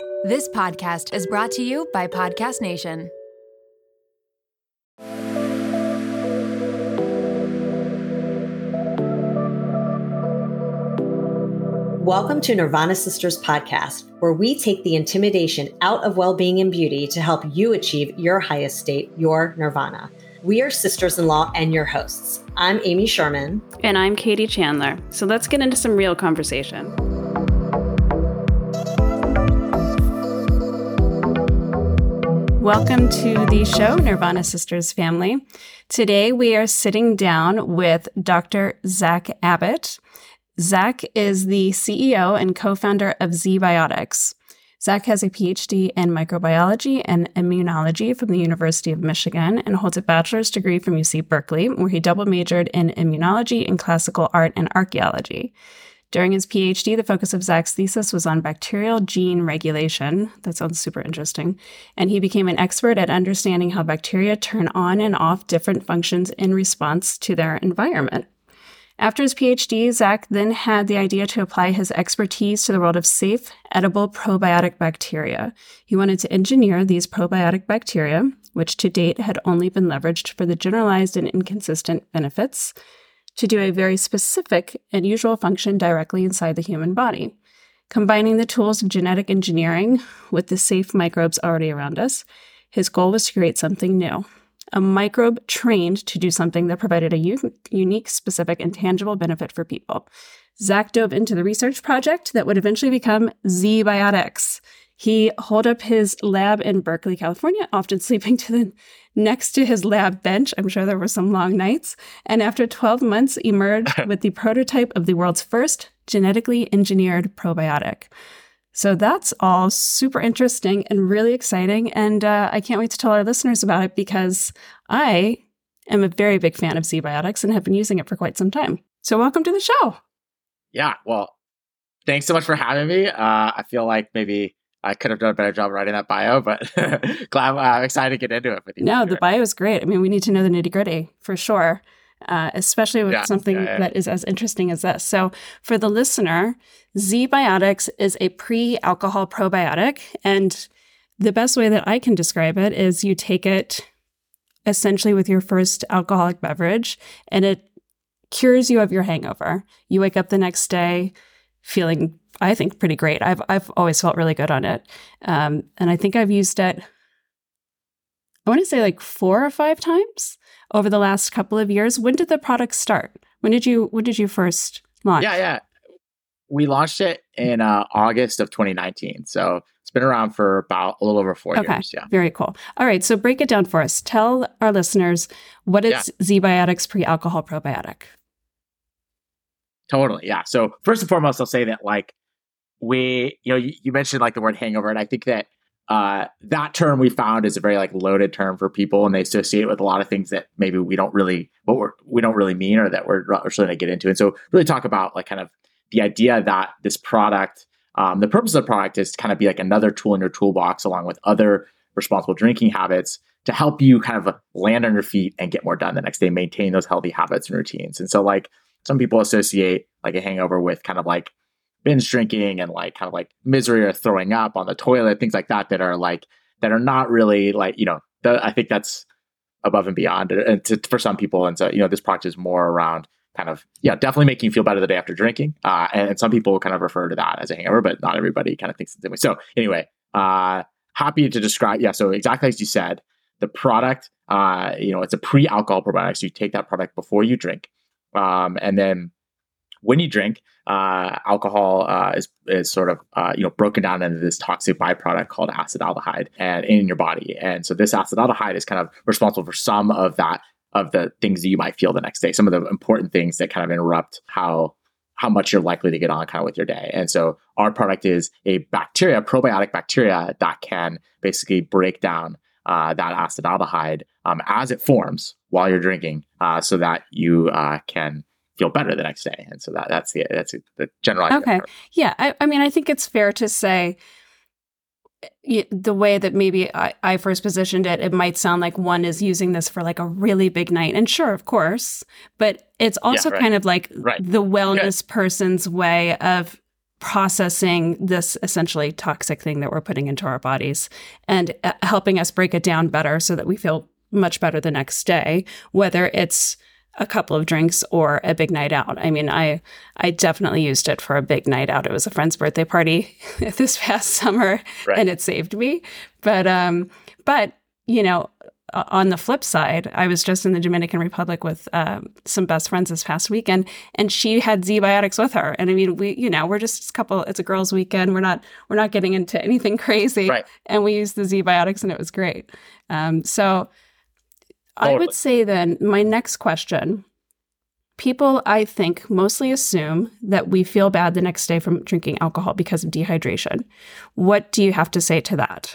This podcast is brought to you by Podcast Nation. Welcome to Nirvana Sisters podcast, where we take the intimidation out of well being and beauty to help you achieve your highest state, your nirvana. We are sisters in law and your hosts. I'm Amy Sherman. And I'm Katie Chandler. So let's get into some real conversation. Welcome to the show, Nirvana Sisters family. Today we are sitting down with Dr. Zack Abbott. Zack is the CEO and co founder of ZBiotics. Zack has a PhD in microbiology and immunology from the University of Michigan and holds a bachelor's degree from UC Berkeley, where he double majored in immunology and classical art and archaeology. During his PhD, the focus of Zack's thesis was on bacterial gene regulation. That sounds super interesting. And he became an expert at understanding how bacteria turn on and off different functions in response to their environment. After his PhD, Zack then had the idea to apply his expertise to the world of safe, edible probiotic bacteria. He wanted to engineer these probiotic bacteria, which to date had only been leveraged for the generalized and inconsistent benefits, to do a very specific and usual function directly inside the human body. Combining the tools of genetic engineering with the safe microbes already around us, his goal was to create something new a microbe trained to do something that provided a u- unique, specific, and tangible benefit for people. Zack dove into the research project that would eventually become ZBiotics. He holed up his lab in Berkeley, California, often sleeping to the next to his lab bench. I'm sure there were some long nights. And after 12 months, emerged with the prototype of the world's first genetically engineered probiotic. So that's all super interesting and really exciting. And uh, I can't wait to tell our listeners about it because I am a very big fan of ZBiotics and have been using it for quite some time. So welcome to the show. Yeah. Well, thanks so much for having me. Uh, I feel like maybe I could have done a better job writing that bio, but glad uh, I'm excited to get into it with you. No, the bio is great. I mean, we need to know the nitty gritty for sure uh, especially with yeah, something yeah, yeah. that is as interesting as this. So, for the listener, ZBiotics is a pre alcohol probiotic. And the best way that I can describe it is you take it essentially with your first alcoholic beverage and it cures you of your hangover. You wake up the next day feeling, I think, pretty great. I've, I've always felt really good on it. Um, and I think I've used it, I want to say like four or five times over the last couple of years. When did the product start? When did you when did you first launch? Yeah, yeah. We launched it in uh, August of 2019. So it's been around for about a little over four okay. years. Yeah. Very cool. All right. So break it down for us. Tell our listeners what is yeah. ZBiotics pre-alcohol probiotic. Totally. Yeah. So first and foremost, I'll say that like we, you know, you, you mentioned like the word hangover, and I think that uh, that term we found is a very like loaded term for people, and they associate it with a lot of things that maybe we don't really what we're we don't really mean or that we're starting to get into. And so, really talk about like kind of the idea that this product, um, the purpose of the product is to kind of be like another tool in your toolbox, along with other responsible drinking habits, to help you kind of land on your feet and get more done the next day, maintain those healthy habits and routines. And so, like some people associate like a hangover with kind of like binge drinking and like kind of like misery or throwing up on the toilet, things like that, that are like, that are not really like, you know, the, I think that's above and beyond and to, for some people. And so, you know, this product is more around kind of, yeah, definitely making you feel better the day after drinking. Uh, and, and some people kind of refer to that as a hangover, but not everybody kind of thinks the same way. So anyway, uh, happy to describe, yeah, so exactly as you said, the product, uh, you know, it's a pre-alcohol probiotic. So you take that product before you drink. Um, and then when you drink, uh, alcohol uh, is is sort of uh, you know broken down into this toxic byproduct called acetaldehyde and in your body, and so this acetaldehyde is kind of responsible for some of that of the things that you might feel the next day, some of the important things that kind of interrupt how how much you're likely to get on kind of with your day. And so our product is a bacteria, probiotic bacteria that can basically break down uh, that acetaldehyde um, as it forms while you're drinking, uh, so that you uh, can feel better the next day. And so that that's the that's the general idea. Okay. Yeah. I, I mean, I think it's fair to say the way that maybe I, I, first positioned it, it might sound like one is using this for like a really big night. And sure, of course, but it's also yeah, right. kind of like right. the wellness Good. person's way of processing this essentially toxic thing that we're putting into our bodies and uh, helping us break it down better so that we feel much better the next day, whether it's a couple of drinks or a big night out. I mean, I I definitely used it for a big night out. It was a friend's birthday party this past summer right. and it saved me. But um but you know, on the flip side, I was just in the Dominican Republic with uh, some best friends this past weekend, and she had ZBiotics with her. And I mean, we, you know, we're just a couple. It's a girls' weekend. We're not, we're not getting into anything crazy. Right. And we used the ZBiotics, and it was great. Um, so, totally. I would say then my next question. People, I think, mostly assume that we feel bad the next day from drinking alcohol because of dehydration. What do you have to say to that?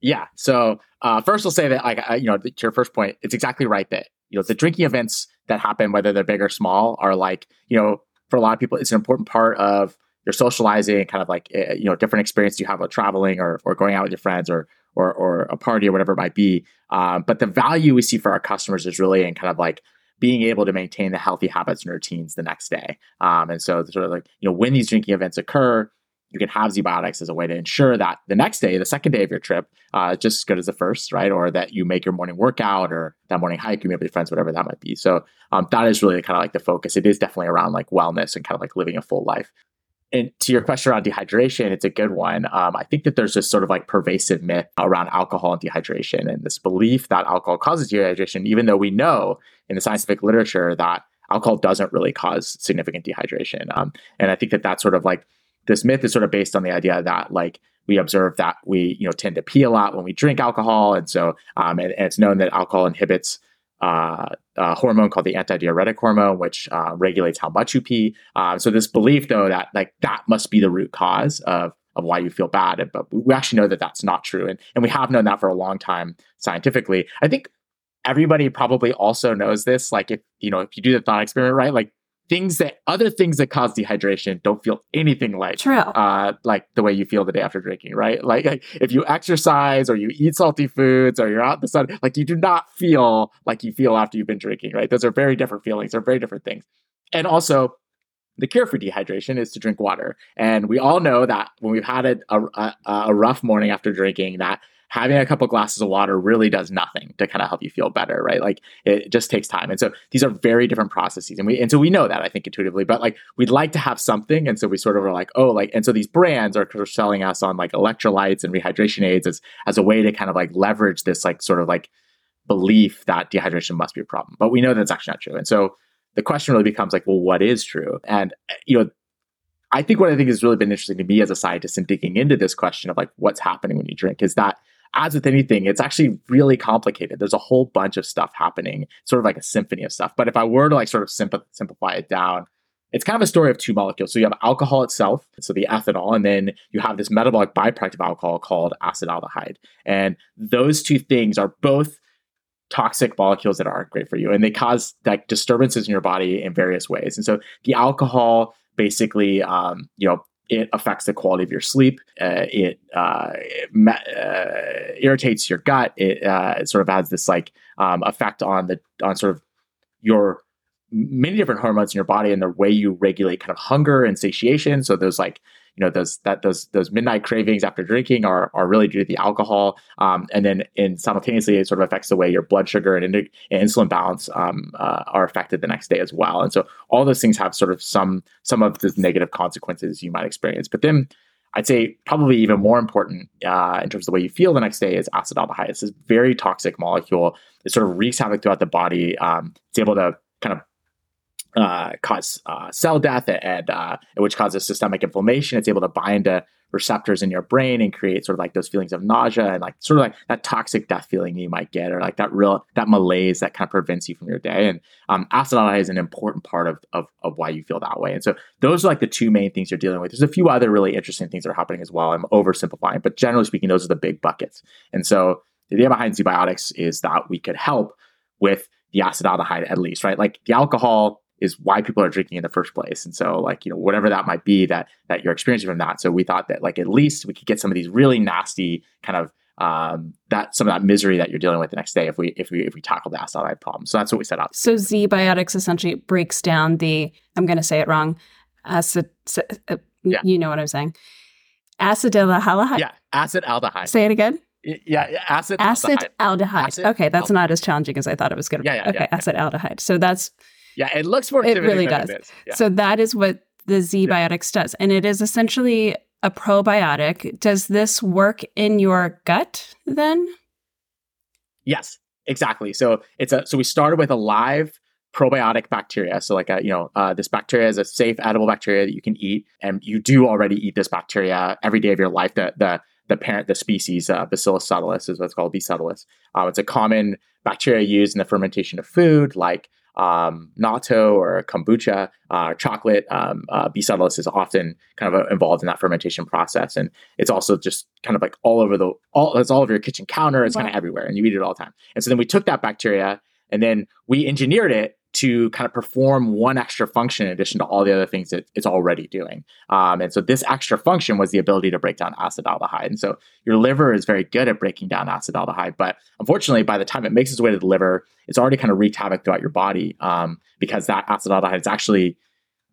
Yeah. So uh, first, I'll say that, like, uh, you know, to your first point, it's exactly right that you know the drinking events that happen, whether they're big or small, are like you know for a lot of people, it's an important part of your socializing, kind of like uh, you know different experience you have with traveling or or going out with your friends or or or a party or whatever it might be. Um, but the value we see for our customers is really in kind of like being able to maintain the healthy habits and routines the next day. Um, and so sort of like you know when these drinking events occur, you can have ZBiotics as a way to ensure that the next day, the second day of your trip, uh, just as good as the first, right? Or that you make your morning workout or that morning hike, you meet with your friends, whatever that might be. So um, that is really kind of like the focus. It is definitely around like wellness and kind of like living a full life. And to your question around dehydration, it's a good one. Um, I think that there's this sort of like pervasive myth around alcohol and dehydration and this belief that alcohol causes dehydration, even though we know in the scientific literature that alcohol doesn't really cause significant dehydration. Um, and I think that that's sort of like this myth is sort of based on the idea that like we observe that we you know tend to pee a lot when we drink alcohol, and so um, and, and it's known that alcohol inhibits uh, a hormone called the antidiuretic hormone, which uh, regulates how much you pee. Um, so this belief, though, that like that must be the root cause of of why you feel bad, but we actually know that that's not true, and and we have known that for a long time scientifically. I think everybody probably also knows this. Like if you know if you do the thought experiment, right? Like things that other things that cause dehydration don't feel anything like True. Uh, like the way you feel the day after drinking, right? Like, like, if you exercise or you eat salty foods or you're out in the sun, like you do not feel like you feel after you've been drinking, right? Those are very different feelings. They're very different things. And also, the cure for dehydration is to drink water. And we all know that when we've had a, a, a rough morning after drinking, that having a couple glasses of water really does nothing to kind of help you feel better, right? Like it just takes time. And so these are very different processes. And we and so we know that I think intuitively, but like we'd like to have something. And so we sort of are like, oh, like, and so these brands are selling us on like electrolytes and rehydration aids as as a way to kind of like leverage this like sort of like belief that dehydration must be a problem. But we know that's actually not true. And so the question really becomes like, well, what is true? And you know, I think what I think has really been interesting to me as a scientist in digging into this question of like what's happening when you drink is that as with anything, it's actually really complicated. There's a whole bunch of stuff happening, sort of like a symphony of stuff. But if I were to like sort of simplify it down, it's kind of a story of two molecules. So you have alcohol itself, so the ethanol, and then you have this metabolic byproduct of alcohol called acetaldehyde. And those two things are both toxic molecules that aren't great for you, and they cause like disturbances in your body in various ways. And so the alcohol basically, um, you know, it affects the quality of your sleep. Uh, it, uh, it uh, irritates your gut. It, uh, it, sort of has this like um, effect on the on sort of your many different hormones in your body and the way you regulate kind of hunger and satiation. So those like you know those that those those midnight cravings after drinking are are really due to the alcohol um, and then in simultaneously it sort of affects the way your blood sugar and, and insulin balance um, uh, are affected the next day as well and so all those things have sort of some some of the negative consequences you might experience but then I'd say probably even more important uh, in terms of the way you feel the next day is acetaldehyde. It's this very toxic molecule. It sort of wreaks havoc throughout the body. Um, it's able to kind of uh, cause uh, cell death and uh, which causes systemic inflammation. It's able to bind to receptors in your brain and create sort of like those feelings of nausea and like sort of like that toxic death feeling you might get or like that real that malaise that kind of prevents you from your day. And um, acetaldehyde is an important part of, of of why you feel that way. And so those are like the two main things you're dealing with. There's a few other really interesting things that are happening as well. I'm oversimplifying, but generally speaking, those are the big buckets. And so the idea behind ZBiotics is that we could help with the acetaldehyde at least, right? Like the alcohol is why people are drinking in the first place. And so like, you know, whatever that might be that that you're experiencing from that. So we thought that like at least we could get some of these really nasty kind of um, that some of that misery that you're dealing with the next day if we if we if we tackle the acetaldehyde problem. So that's what we set out. So ZBiotics essentially breaks down the I'm going to say it wrong acid. Uh, Yeah. You know what I'm saying? Acetaldehyde. Yeah, acid aldehyde. Say it again. Yeah, yeah, acid Acid aldehyde. aldehyde. Acid okay, that's aldehyde. not as challenging as I thought it was going to be. Yeah, yeah, okay, yeah, yeah. acid aldehyde. So that's Yeah, it looks more It really does. Yeah. so that is what the ZBiotics does, and it is essentially a probiotic. Does this work in your gut then? Yes, exactly. So it's a so we started with a live probiotic bacteria. So like a you know uh, this bacteria is a safe edible bacteria that you can eat, and you do already eat this bacteria every day of your life. The the the parent the species uh, Bacillus subtilis is what's called B subtilis. Uh, it's a common bacteria used in the fermentation of food, like um, natto or kombucha, uh, chocolate. Um, uh, B subtilis is often kind of uh, involved in that fermentation process, and it's also just kind of like all over the all. It's all over your kitchen counter. It's kind of everywhere, and you eat it all the time. And so then we took that bacteria and then we engineered it to kind of perform one extra function in addition to all the other things that it's already doing. Um, and so this extra function was the ability to break down acetaldehyde. And so your liver is very good at breaking down acetaldehyde, but unfortunately, by the time it makes its way to the liver, it's already kind of wreaked havoc throughout your body um, because that acetaldehyde is actually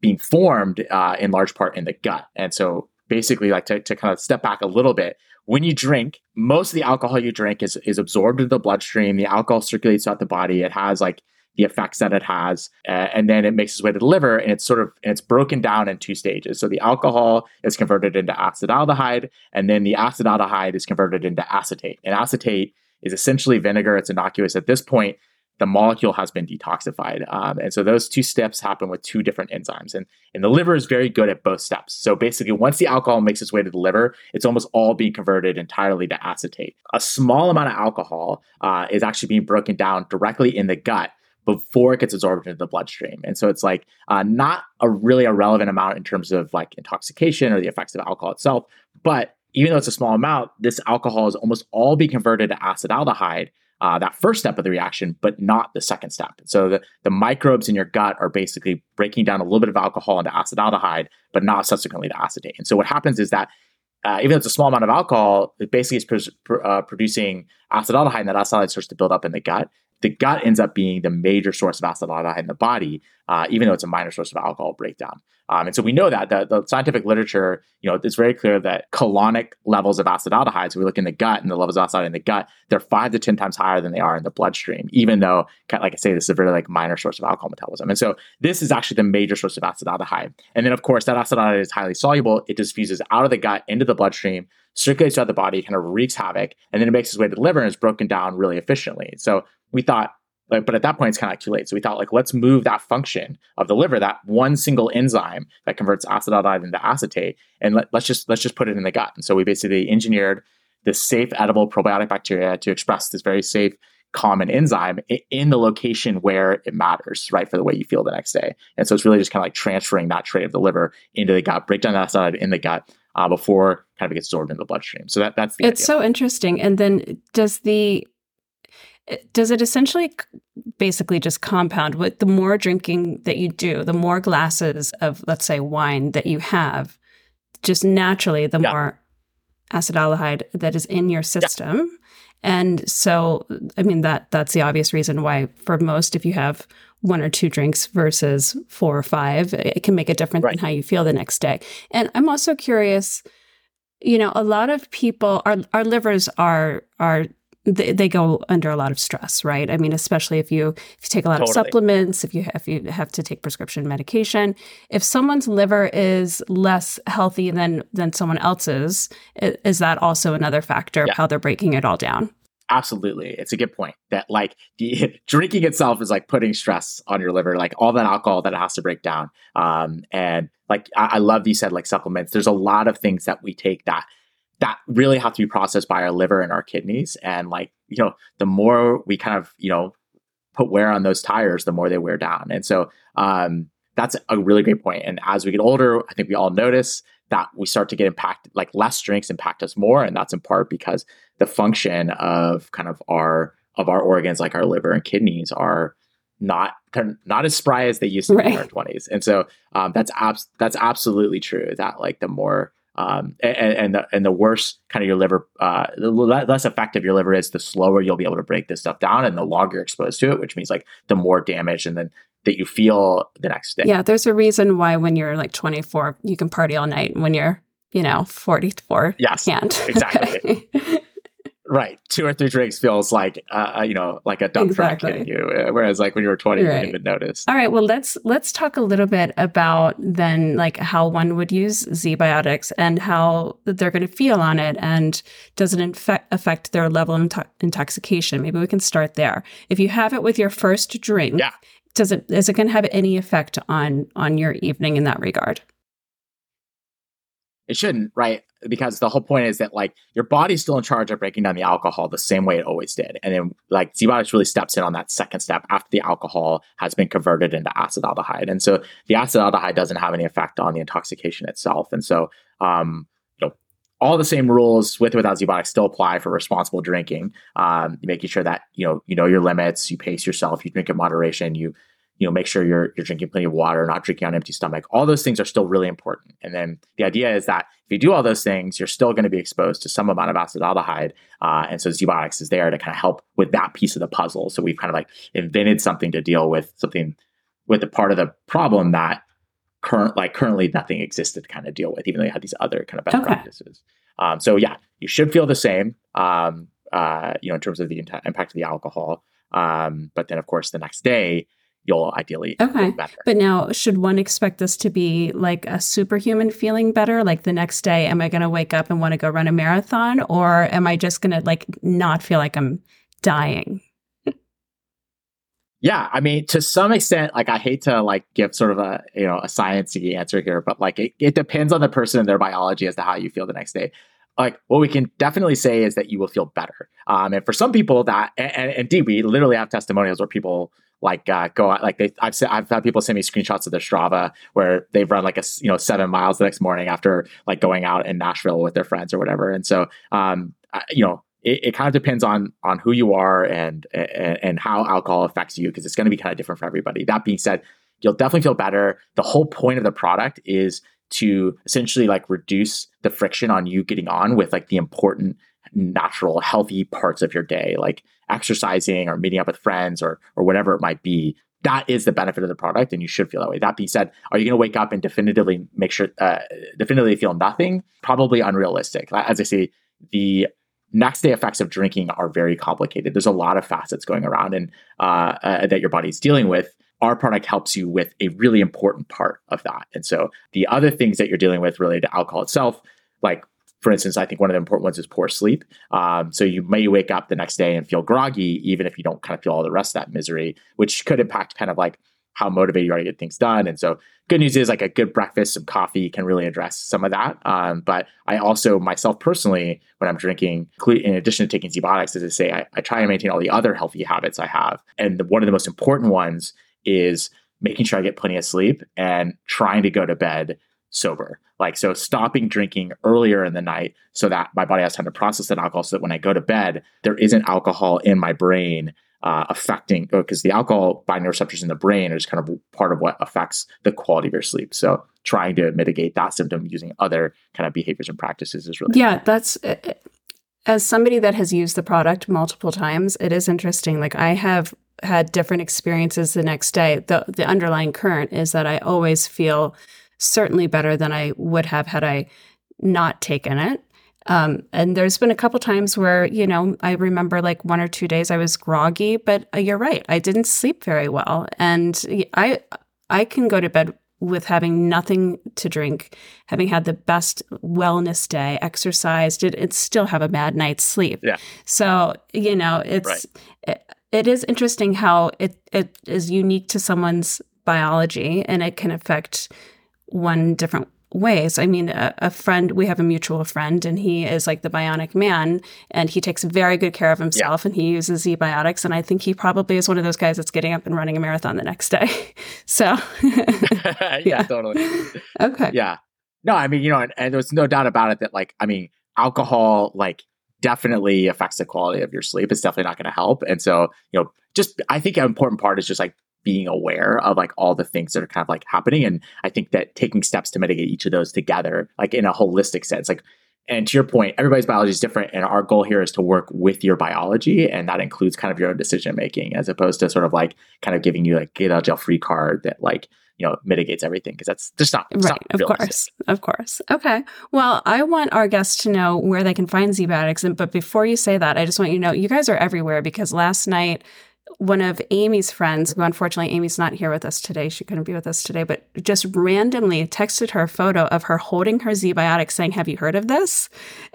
being formed uh, in large part in the gut. And so basically, like to, to kind of step back a little bit, when you drink, most of the alcohol you drink is, is absorbed into the bloodstream. The alcohol circulates throughout the body. It has like the effects that it has, uh, and then it makes its way to the liver, and it's sort of and it's broken down in two stages. So the alcohol is converted into acetaldehyde, and then the acetaldehyde is converted into acetate. And acetate is essentially vinegar. It's innocuous at this point. The molecule has been detoxified, um, and so those two steps happen with two different enzymes. And and the liver is very good at both steps. So basically, once the alcohol makes its way to the liver, it's almost all being converted entirely to acetate. A small amount of alcohol uh, is actually being broken down directly in the gut before it gets absorbed into the bloodstream. And so it's like uh, not a really a relevant amount in terms of like intoxication or the effects of alcohol itself. But even though it's a small amount, this alcohol is almost all being converted to acetaldehyde. Uh, that first step of the reaction, but not the second step. So the, the microbes in your gut are basically breaking down a little bit of alcohol into acetaldehyde, but not subsequently to acetate. And so what happens is that uh, even though it's a small amount of alcohol, it basically is pr- pr- uh, producing acetaldehyde, and that acetaldehyde starts to build up in the gut. The gut ends up being the major source of acetaldehyde in the body, uh, even though it's a minor source of alcohol breakdown. Um, and so we know that the, the scientific literature, you know, it's very clear that colonic levels of acetaldehyde, so we look in the gut and the levels of acetaldehyde in the gut, they're five to 10 times higher than they are in the bloodstream, even though, like I say, this is a very like minor source of alcohol metabolism. And so this is actually the major source of acetaldehyde. And then, of course, that acetaldehyde is highly soluble. It diffuses out of the gut into the bloodstream, circulates throughout the body, kind of wreaks havoc, and then it makes its way to the liver and is broken down really efficiently. So we thought, like, but at that point, it's kind of like too late. So we thought, like, let's move that function of the liver, that one single enzyme that converts acetaldehyde into acetate, and let, let's just let's just put it in the gut. And so we basically engineered this safe edible probiotic bacteria to express this very safe common enzyme in the location where it matters, right, for the way you feel the next day. And so it's really just kind of like transferring that trait of the liver into the gut, break down that acetaldehyde in the gut uh, before kind of it gets absorbed into the bloodstream. So that that's the It's idea. so interesting. And then does the does it essentially basically just compound with the more drinking that you do, the more glasses of let's say wine that you have, just naturally the Yeah. more acetaldehyde that is in your system. And so I mean that that's the obvious reason why for most if you have one or two drinks versus four or five, it can make a difference Right. in how you feel the next day. And I'm also curious you know a lot of people our our livers are are they, they go under a lot of stress right i mean especially if you if you take a lot of supplements if you if you have to take prescription medication if someone's liver is less healthy than than someone else's is that also another factor Yeah. of how they're breaking it all down Absolutely. It's a good point that like the drinking itself is like putting stress on your liver, like all that alcohol that it has to break down. Um, and like I, I love you said like supplements. There's a lot of things that we take that that really have to be processed by our liver and our kidneys. And like, you know, the more we kind of, you know, put wear on those tires, the more they wear down. And so um that's a really great point. And as we get older, I think we all notice that we start to get impacted, like less drinks impact us more. And that's in part because the function of kind of our of our organs like our liver and kidneys are not they're not as spry as they used to be in Right. our 20s and so um, that's abs- that's absolutely true that like the more Um, and, and the and the worse kind of your liver, uh, the less effective your liver is, the slower you'll be able to break this stuff down, and the longer you're exposed to it, which means like the more damage, and then that you feel the next day. Yeah, there's a reason why when you're like 24, you can party all night. And when you're, you know, 44, yes, can't. Exactly. right. Two or three drinks feels like, uh, uh, you know, like a dump exactly. truck hitting you. Uh, whereas like when you were 20, right. you didn't even notice. All right. Well, let's, let's talk a little bit about then like how one would use ZBiotics and how they're going to feel on it. And does it infect, affect their level of into- intoxication? Maybe we can start there. If you have it with your first drink, yeah does it is it going to have any effect on on your evening in that regard? It shouldn't, right? Because the whole point is that like your body's still in charge of breaking down the alcohol the same way it always did. And then like ZBiotics really steps in on that second step after the alcohol has been converted into acetaldehyde. And so the acetaldehyde doesn't have any effect on the intoxication itself. And so um, you know, all the same rules with without ZBiotics still apply for responsible drinking. Um, making sure that you know you know your limits, you pace yourself, you drink in moderation, you you know make sure you're you're drinking plenty of water, not drinking on empty stomach. All those things are still really important. And then the idea is that if you do all those things, you're still going to be exposed to some amount of acetaldehyde, uh, and so ZBiotics is there to kind of help with that piece of the puzzle. So we've kind of like invented something to deal with something with the part of the problem that current like currently nothing existed to kind of deal with, even though you had these other kind of best okay. practices. Um, so yeah, you should feel the same. Um, uh, you know, in terms of the impact of the alcohol. Um, but then, of course, the next day, you'll ideally okay. But now, should one expect this to be like a superhuman feeling better? Like the next day, am I going to wake up and want to go run a marathon, or am I just going to like not feel like I'm dying? Yeah, I mean, to some extent, like I hate to like give sort of a you know a sciencey answer here, but like it, it depends on the person and their biology as to how you feel the next day. Like what we can definitely say is that you will feel better. Um, and for some people, that and, and indeed we literally have testimonials where people like uh, go out like they I've I've had people send me screenshots of their Strava where they've run like a you know seven miles the next morning after like going out in Nashville with their friends or whatever. And so um, you know it, it, kind of depends on on who you are and and, and how alcohol affects you because it's going to be kind of different for everybody. That being said, you'll definitely feel better. The whole point of the product is to essentially like reduce the friction on you getting on with like the important natural healthy parts of your day like exercising or meeting up with friends or or whatever it might be that is the benefit of the product and you should feel that way that being said are you going to wake up and definitively make sure uh, definitively feel nothing probably unrealistic as i say the next day effects of drinking are very complicated. There's a lot of facets going around and uh, uh, that your body's dealing with. Our product helps you with a really important part of that. And so the other things that you're dealing with related to alcohol itself, like for instance, I think one of the important ones is poor sleep. Um, so you may wake up the next day and feel groggy, even if you don't kind of feel all the rest of that misery, which could impact kind of like how motivated you are to get things done. And so, good news is like a good breakfast, some coffee can really address some of that. Um, but I also, myself personally, when I'm drinking, in addition to taking ZBiotics, as I say, I, I try and maintain all the other healthy habits I have. And the, one of the most important ones is making sure I get plenty of sleep and trying to go to bed sober. Like, so stopping drinking earlier in the night so that my body has time to process that alcohol so that when I go to bed, there isn't alcohol in my brain uh, affecting uh, because the alcohol binding receptors in the brain is kind of part of what affects the quality of your sleep. So trying to mitigate that symptom using other kind of behaviors and practices is really yeah. That's eh, eh, as somebody that has used the product multiple times, it is interesting. Like I have had different experiences the next day. The the underlying current is that I always feel certainly better than I would have had I not taken it. Um, and there's been a couple times where, you know, I remember like one or two days I was groggy, but uh, you're right. I didn't sleep very well. And I, I can go to bed with having nothing to drink, having had the best wellness day, exercised, it, it still have a bad night's sleep. Yeah. So, you know, it's, right. it, it is interesting how it, it is unique to someone's biology and it can affect one different ways. I mean, a, a, friend, we have a mutual friend, and he is like the bionic man, and he takes very good care of himself, yeah. and he uses ZBiotics. And I think he probably is one of those guys that's getting up and running a marathon the next day. so, yeah, yeah, totally. Okay. Yeah. No, I mean, you know, and, and there's no doubt about it that, like, I mean, alcohol, like, definitely affects the quality of your sleep. It's definitely not going to help. And so, you know, just I think an important part is just like being aware of like all the things that are kind of like happening. And I think that taking steps to mitigate each of those together, like in a holistic sense, like and to your point, everybody's biology is different. And our goal here is to work with your biology. And that includes kind of your own decision making as opposed to sort of like kind of giving you like get out jail free card that like, you know, mitigates everything because that's just not right. Not of course. Of course. Okay. Well, I want our guests to know where they can find. And, but before you say that, I just want you to know you guys are everywhere because last night, one of Amy's friends, who unfortunately Amy's not here with us today, she couldn't be with us today, but just randomly texted her a photo of her holding her ZBiotic saying, Have you heard of this?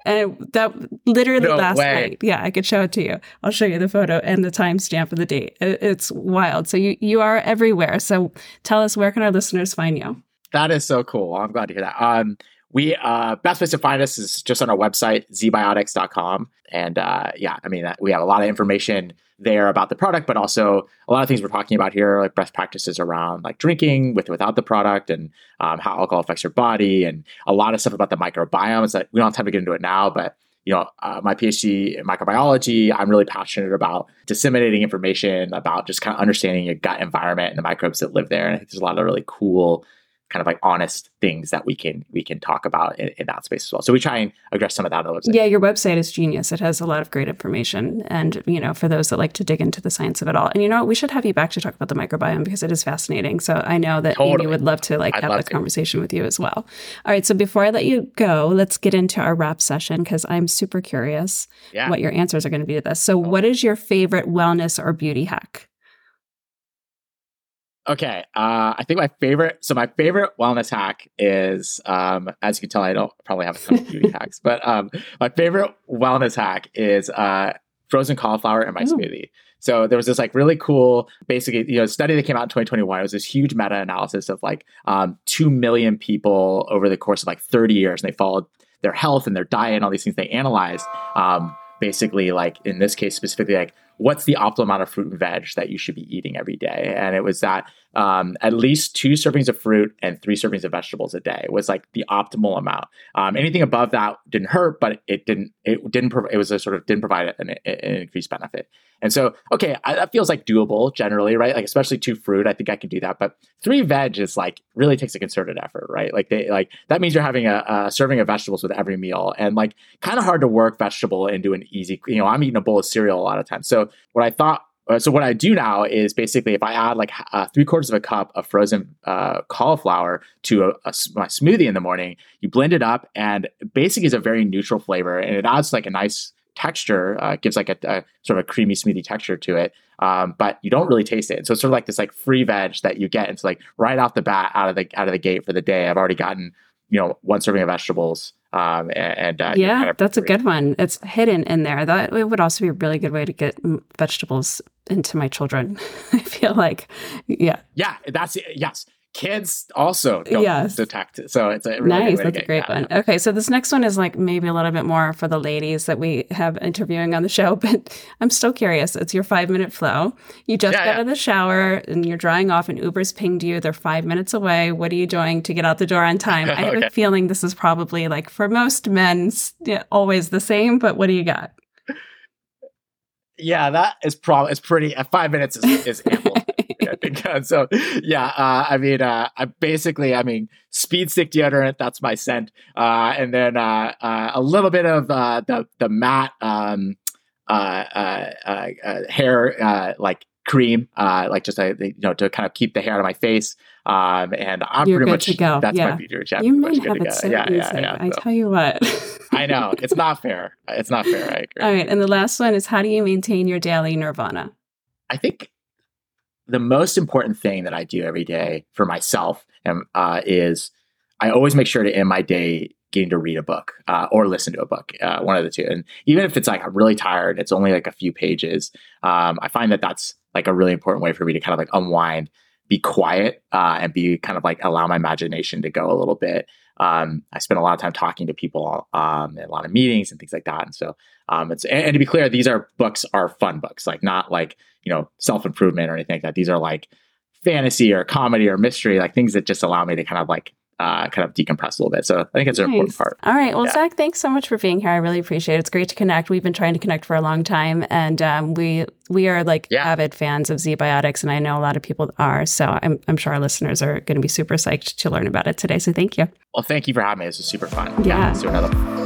And that literally No last way. night. Yeah, I could show it to you. I'll show you the photo and the timestamp of the date. It- It's wild. So you, you are everywhere. So tell us, where can our listeners find you? That is so cool. I'm glad to hear that. Um, we uh, best place to find us is just on our website, zbiotics.com. And uh, yeah, I mean, uh, we have a lot of information there about the product, but also a lot of things we're talking about here, like best practices around like drinking with without the product and um, how alcohol affects your body, and a lot of stuff about the microbiome. It's like we don't have time to get into it now, but you know, uh, my PhD in microbiology, I'm really passionate about disseminating information about just kind of understanding your gut environment and the microbes that live there. And I think there's a lot of really cool kind of like honest things that we can we can talk about in, in that space as well. So we try and address some of that on the website. Yeah, your website is genius. It has a lot of great information. And, you know, for those that like to dig into the science of it all. And you know what? We should have you back to talk about the microbiome because it is fascinating. So I know that Amy would love to like I'd have a conversation with you as well. All right. So before I let you go, let's get into our wrap session because I'm super curious Yeah. what your answers are going to be to this. So oh. what is your favorite wellness or beauty hack? Okay. Uh, I think my favorite, so my favorite wellness hack is, um, as you can tell, I don't probably have a ton of beauty hacks, but um, my favorite wellness hack is uh, frozen cauliflower in my Ooh. smoothie. So there was this like really cool, basically, you know, study that came out in 2021. It was this huge meta-analysis of like um, two million people over the course of like 30 years, and they followed their health and their diet and all these things. They analyzed um, basically, like in this case specifically, like what's the optimal amount of fruit and veg that you should be eating every day, and it was that um, at least two servings of fruit and three servings of vegetables a day was like the optimal amount. Um, anything above that didn't hurt, but it didn't. It didn't. Prov- it was a sort of didn't provide an, an increased benefit. And so, okay, I, that feels like doable generally, right? Like especially two fruit, I think I can do that. But three veg is like really takes a concerted effort, right? Like they like that means you're having a, a serving of vegetables with every meal, and like kind of hard to work vegetable into an easy. You know, I'm eating a bowl of cereal a lot of times. So what I thought uh, so what I do now is basically if I add like uh, three quarters of a cup of frozen uh, cauliflower to a, a my smoothie in the morning, you blend it up, and basically it's a very neutral flavor, and it adds like a nice texture, uh, gives like a, a sort of a creamy smoothie texture to it. Um, but you don't really taste it. So it's sort of like this like free veg that you get. It's like right off the bat, out of the out of the gate for the day. I've already gotten you know one serving of vegetables. Um, and, and uh, yeah, kind of that's a good one. It's hidden in there. That it would also be a really good way to get vegetables into my children. I feel like, yeah, Yeah, that's yes. Kids also don't Yes. detect. it. So it's a really nice. good way to That's a great one. Okay, so this next one is like maybe a little bit more for the ladies that we have interviewing on the show, but I'm still curious. It's your five minute flow. You just Yeah, got yeah. out of the shower and you're drying off, and Uber's pinged you. They're five minutes away. What are you doing to get out the door on time? I have Okay. a feeling this is probably like for most men, always the same. But what do you got? Yeah, that is probably it's pretty. Uh, five minutes is, is ample. Uh, so. Yeah, uh, I mean, uh, I basically, I mean, speed stick deodorant. That's my scent, uh, and then uh, uh, a little bit of uh, the the matte um, uh, uh, uh, uh, hair uh, like cream, uh, like just you know to kind of keep the hair out of my face. Um, and I'm You're pretty good much to go. that's Yeah. my beauty routine. You much have good it to so go. Yeah, yeah, yeah. I So, tell you what. I know it's not fair. It's not fair. I agree. All right, and the last one is how do you maintain your daily nirvana? I think the most important thing that I do every day for myself um, uh, is I always make sure to end my day getting to read a book uh, or listen to a book, uh, one of the two. And even if it's like I'm really tired, it's only like a few pages. Um, I find that that's like a really important way for me to kind of like unwind, be quiet, uh, and be kind of like allow my imagination to go a little bit. Um, I spend a lot of time talking to people, um, a lot of meetings and things like that. And so, um, it's and, and to be clear, these are books are fun books, like not like you know self improvement or anything like that. These are like fantasy or comedy or mystery, like things that just allow me to kind of like uh, kind of decompress a little bit. So I think it's an important part. All right. Well, Yeah. Zack, thanks so much for being here. I really appreciate it. It's great to connect. We've been trying to connect for a long time, and um, we we are like Yeah. avid fans of ZBiotics, and I know a lot of people are. So I'm I'm sure our listeners are going to be super psyched to learn about it today. So thank you. Well, thank you for having me. This was super fun. Yeah. let's do another.